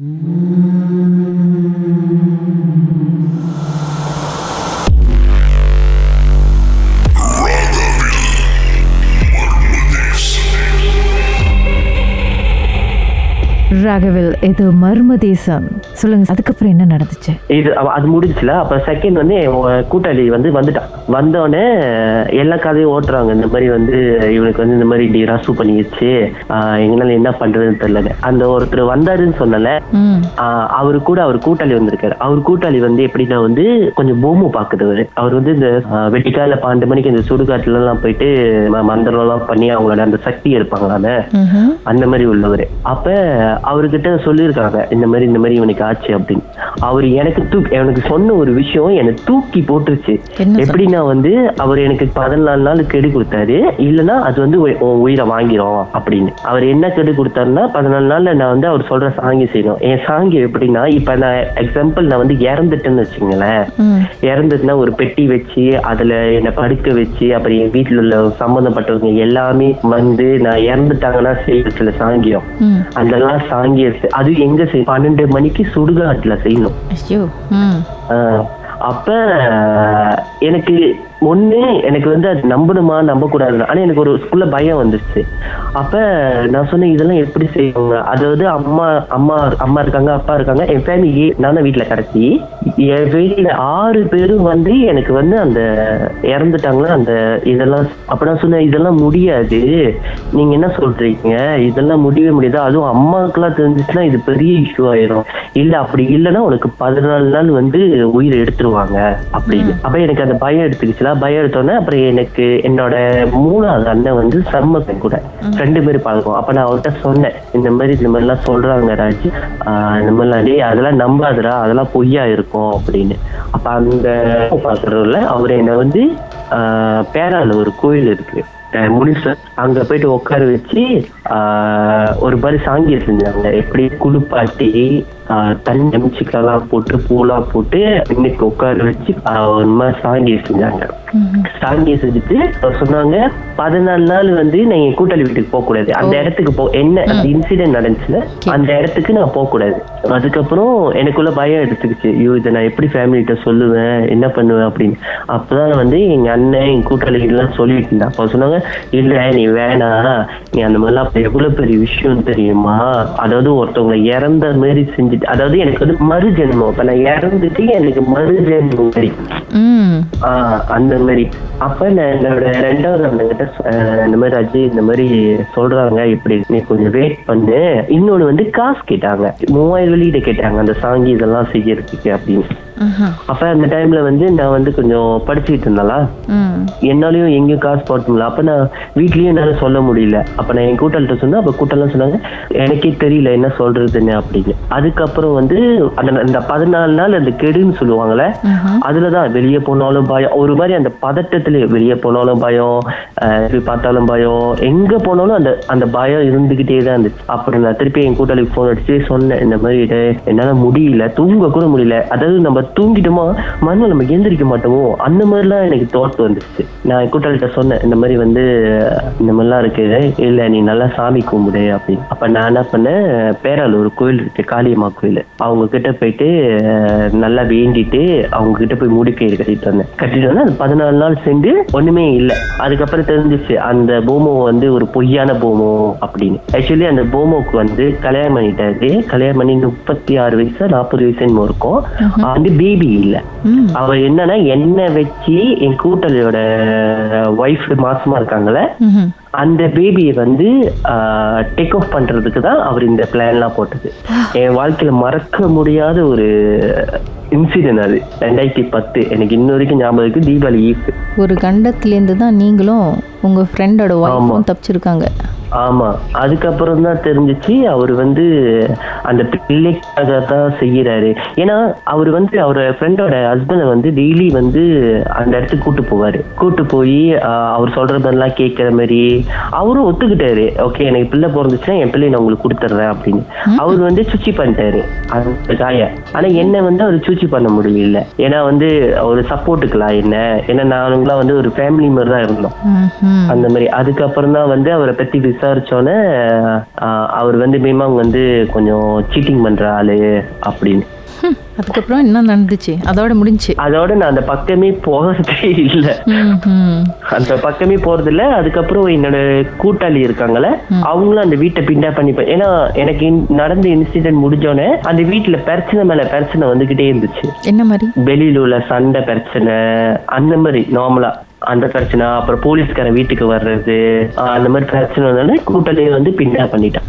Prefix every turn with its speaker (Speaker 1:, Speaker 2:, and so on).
Speaker 1: Mm-hmm. ராகவில் இது மர்ம தேசம். சொல்லுங்க அதுக்கப்புறம் என்ன நடந்துச்சு?
Speaker 2: இது அது முடிஞ்சுல அப்ப செகண்ட் வந்து கூட்டாளி வந்து வந்துட்டான் வந்தோடனே எல்லா கதையும் ஓட்டுறாங்க. இந்த மாதிரி வந்து இவனுக்கு வந்து இந்த மாதிரி இப்படி ரசு பண்ணிடுச்சு எங்களால என்ன பண்றதுன்னு தெரியல அந்த ஒருத்தர் வந்தாருன்னு சொன்னல அவரு கூட அவர் கூட்டாளி வந்திருக்காரு. அவர் கூட்டாளி வந்து எப்படின்னா வந்து கொஞ்சம் பொம்மை பாக்குறவர். அவர் வந்து இந்த வெட்டிக்கால பன்னெண்டு மணிக்கு இந்த சுடுகாட்டுல எல்லாம் போயிட்டு மந்திரம் எல்லாம் பண்ணி அவங்களோட அந்த சக்தி இருப்பாங்களால
Speaker 1: ம்ஹும்.
Speaker 2: அந்த மாதிரி உள்ளவர். அப்ப அவர்கிட்ட சொல்லியிருக்காங்க இந்த மாதிரி இந்த மாதிரி இவனுக்கு ஆச்சு அப்படின்னு. அவர் எனக்கு தூக்கி எனக்கு சொன்ன ஒரு விஷயம் என்னை தூக்கி போட்டுருச்சு. எப்படின்னா வந்து அவர் எனக்கு பதினாலு நாள் கெடு கொடுத்தாரு. இல்லைன்னா அது வந்து உயிரை வாங்கிரும் அப்படின்னு. அவர் என்ன கெடு கொடுத்தாருன்னா பதினாலு நாள்ல நான் வந்து அவர் சொல்ற சாங்கி செய்யணும். என் சாங்கி எப்படின்னா இப்ப நான் எக்ஸாம்பிள் நான் வந்து இறந்துட்டேன்னு வச்சுங்களேன்
Speaker 1: ம்.
Speaker 2: இறந்ததுன்னா ஒரு பெட்டி வச்சு அதுல என்னை படுக்க வச்சு அப்புறம் என் வீட்டுல உள்ள சம்பந்தப்பட்டவங்க எல்லாமே வந்து நான் இறந்துட்டாங்கன்னா செய்ய சில சாங்கியம். அதெல்லாம் சாங்கிய அது எங்க செய் பன்னெண்டு மணிக்கு சுடுகாட்டுல செய்யணும். அப்ப எனக்கு ஒண்ணு எனக்கு வந்து அது நம்பணுமா நம்ப கூடாது ஆனா எனக்கு ஒரு ஸ்கூல்ல பயம் வந்துருச்சு அப்ப நான் சொன்னேன் இதெல்லாம் எப்படி செய்வாங்க? அதாவது அம்மா அம்மா அம்மா இருக்காங்க அப்பா இருக்காங்க. என் ஃபேமிலி நான் தான் வீட்டுல கடைசி என் வீட்டுல ஆறு பேரும் வந்து எனக்கு வந்து அந்த இறந்துட்டாங்களா அந்த இதெல்லாம். அப்ப நான் சொன்னேன் இதெல்லாம் முடியாது. நீங்க என்ன சொல்றீங்க? இதெல்லாம் முடியவே முடியாது. அதுவும் அம்மாவுக்குலாம் தெரிஞ்சிச்சுன்னா இது பெரிய இஷ்யூ ஆயிரும். இல்ல அப்படி இல்லைன்னா உனக்கு பதினாலு நாள் வந்து உயிரை எடுத்துருவாங்க. அப்படின்னு. அப்ப எனக்கு அந்த பயம் எடுத்துக்கிச்சுல பயம் எடுத்தோன்னே அப்புறம் எனக்கு என்னோட மூணாவது அண்ணன் வந்து சர்ம பெண் கூட. ரெண்டு பேரும் பழக்கம் அப்ப நான் அவர்கிட்ட சொன்னேன் இந்த மாதிரி இந்த மாதிரி எல்லாம் சொல்றாங்க ராஜ். இந்த மாதிரிலாம் டேய் அதெல்லாம் நம்பாதுடா அதெல்லாம் பொய்யா இருக்கும் அப்படின்னு. அப்ப அந்த பாக்குறதுல அவர் என்னை வந்து பேரால ஒரு கோயில் இருக்கு. முனிசர். அங்க போயிட்டு உட்கார வச்சு ஒரு மாதிரி சாங்கியம் செஞ்சாங்க. எப்படி குளிப்பாட்டி தண்ணி எமிச்சிக்கெல்லாம் போட்டு பூலாம் போட்டு இன்னைக்கு உட்கார வச்சு ஒரு மாதிரி சாங்கியம் செஞ்சாங்க.
Speaker 1: ம்ஹும்.
Speaker 2: சாங்கியம் செஞ்சுட்டு சொன்னாங்க பதினாலு நாள் வந்து என் கூட்டாளி வீட்டுக்கு போக கூடாது அந்த இடத்துக்கு போ என்ன அந்த இன்சிடென்ட் நடந்துச்சுல அந்த இடத்துக்கு நான் போக கூடாது அதுக்கப்புறம் எனக்குள்ள பயம் எடுத்துக்கிச்சு. ஐயோ இதை நான் எப்படி ஃபேமிலிட்ட சொல்லுவேன்? என்ன பண்ணுவேன் அப்படின்னு. அப்பதான் வந்து எங்க அண்ணன் என் கூட்டாளி எல்லாம் சொல்லிட்டு இருந்தா அப்ப சொன்னாங்க இல்ல நீ வேணாம் நீ அந்த மாதிரிலாம் எவ்வளவு பெரிய விஷயம் தெரியுமா? அதாவது ஒருத்தவங்களை இறந்த மாதிரி செஞ்சுட்டு அதாவது எனக்கு வந்து மறு ஜென்மம் இப்ப நான் இறந்துட்டு எனக்கு மறு ஜென்மம் மாதிரி அந்த மாதிரி. அப்ப நான் என்னோட ரெண்டாவது ஆஹ் இந்த மாதிரி அஜய் இந்த மாதிரி சொல்றாங்க இப்படி நீ கொஞ்சம் வெயிட் பண்ணு. இன்னொன்னு வந்து காசு கேட்டாங்க. மூவாயிரம் வெளியிட கேட்டாங்க அந்த சாங்கி இதெல்லாம் செய்யறதுக்கு அப்படின்னு. அப்ப அந்த டைம்ல வந்து நான் வந்து கொஞ்சம் படிச்சுக்கிட்டு இருந்தேன்ல.
Speaker 1: ம்.
Speaker 2: என்னாலயும் எங்கேயும் காசு போட முடியல. அப்ப நான் வீட்லயும் என்னால சொல்ல முடியல. அப்ப நான் என் கூட்டாளிட்ட சொன்னேன். அப்ப கூட்டாளம் சொன்னாங்க எனக்கே தெரியல என்ன சொல்றதுன்னு அப்படின்னு. அதுக்கப்புறம் வந்து அந்த அந்த பதினாலு நாள் அந்த கெடுன்னு சொல்லுவாங்கல்ல. அதுலதான் வெளியே போனாலும் பயம். ஒரு மாதிரி அந்த பதட்டத்திலே வெளியே போனாலும் பயம் எப்படி பார்த்தாலும் பயம். எங்க போனாலும் அந்த அந்த பயம் இருந்துகிட்டே தான் இருந்துச்சு. அப்புறம் நான் திருப்பி என் கூட்டாளிக்கு போன் அடிச்சு சொன்னேன் இந்த மாதிரி என்னால முடியல தூங்க கூட முடியல. அதாவது நம்ம தூங்கிட்டோமா மறுநாள் நம்ம எந்திரிக்க மாட்டோமோ அந்த மாதிரிலாம் எனக்கு தோட்டு வந்துருச்சு. நான் என் கூட்டாளிகிட்ட சொன்னேன் இந்த மாதிரி வந்து இந்த மாதிரிலாம் இருக்கு இல்ல நீ நல்லா சாமி கும்பிடு அப்படின்னு. அப்ப நான் என்ன பண்ணேன் பேரால ஒரு கோயில் இருக்கு காளியம்மா கோயில். அவங்க கிட்ட போயிட்டு நல்லா வேண்டிட்டு அவங்க கிட்ட போய் முடிக்கயிறு கட்டிட்டு வந்தேன். கட்டிட்டு வந்தேன் அது பதினாலு நாள் சென்று ஒண்ணுமே இல்லை. அதுக்கப்புறம் தெரிஞ்சிச்சு அந்த போமோ வந்து ஒரு பொய்யான போமோ அப்படின்னு. ஆக்சுவலி அந்த போமோக்கு வந்து கல்யாணம் பண்ணிட்டாரு. கல்யாணம் பண்ணி முப்பத்தி ஆறு வயசு நாற்பது வயசு என்னமோ இருக்கும். வந்து பேபி இல்ல.
Speaker 1: ம்.
Speaker 2: அவ என்னன்னா என்ன வச்சு என் கூட்டலியோட ஒய்ஃப் மாசமா இருக்காங்கல்ல.
Speaker 1: ம்ஹும்.
Speaker 2: அந்த பேபியை வந்து டேக் ஆஃப் பண்றதுக்கு தான் அவர் இந்த பிளான்லாம் போட்டது. என் வாழ்க்கையில மறக்க முடியாத ஒரு இன்சிடென்ட் அது. ரெண்டாயிரத்தி பத்து. எனக்கு இன்ன வரைக்கும் ஞாபகம் இருக்கு. தீபாவளி
Speaker 1: ஒரு கண்டத்துலேருந்து தான் நீங்களும் உங்க ஃப்ரெண்டோட தப்பிச்சிருக்காங்க.
Speaker 2: ஆமா. அதுக்கப்புறம் தான் தெரிஞ்சிச்சு அவர் வந்து அந்த பிள்ளைக்காக தான் செய்யறாரு. ஏன்னா அவர் வந்து அவர் ஃப்ரெண்டோட ஹஸ்பண்டை வந்து டெய்லி வந்து அந்த இடத்துக்கு கூட்டு போவாரு. கூட்டு போய் அவர் சொல்றதெல்லாம் கேட்கிற மாதிரி அவரும் ஒத்துக்கிட்டாரு. ஓகே எனக்கு பிள்ளை பிறந்துச்சுன்னா என் பிள்ளை நான் உங்களுக்கு கொடுத்துட்றேன் அப்படின்னு. அவர் வந்து சுச்சி பண்ணிட்டாரு. அந்த காய ஆனா என்ன வந்து அவர் சூச்சி பண்ண முடியல. ஏன்னா வந்து ஒரு சப்போர்ட்டுக்கலாம் என்ன? ஏன்னா நானுங்களாம் வந்து ஒரு ஃபேமிலி மாதிரி தான் இருந்தோம். அந்த மாதிரி அதுக்கப்புறம் தான் வந்து அவரை பத்தி விசாரிச்சோன்னே அவர் வந்து மீமாங் வந்து கொஞ்சம் சீட்டிங் பண்ற ஆளு அப்படின்னு.
Speaker 1: அதுக்கப்புறம் என்ன நடந்துச்சு? அதோட முடிஞ்சு.
Speaker 2: அதோட நான் அந்த பக்கமே போறதே இல்லை. அந்த பக்கமே போறது இல்ல அதுக்கப்புறம் என்னோட கூட்டாளி இருக்காங்கல்ல அவங்களும் அந்த வீட்டை பிண்டா பண்ணி ப- ஏன்னா எனக்கு நடந்த இன்சிடென்ட் முடிஞ்சோடனே அந்த வீட்டுல பிரச்சனை மேல பிரச்சனை வந்துகிட்டே இருந்துச்சு.
Speaker 1: என்ன மாதிரி?
Speaker 2: வெளியில உள்ள சண்டை பிரச்சனை அந்த மாதிரி நார்மலா அந்த பிரச்சனை அப்புறம் போலீஸ்காரன் வீட்டுக்கு வர்றது ஆஹ் அந்த மாதிரி பிரச்சனை வந்தோடனே கூட்டத்தையே வந்து பின்னா பண்ணிட்டான்.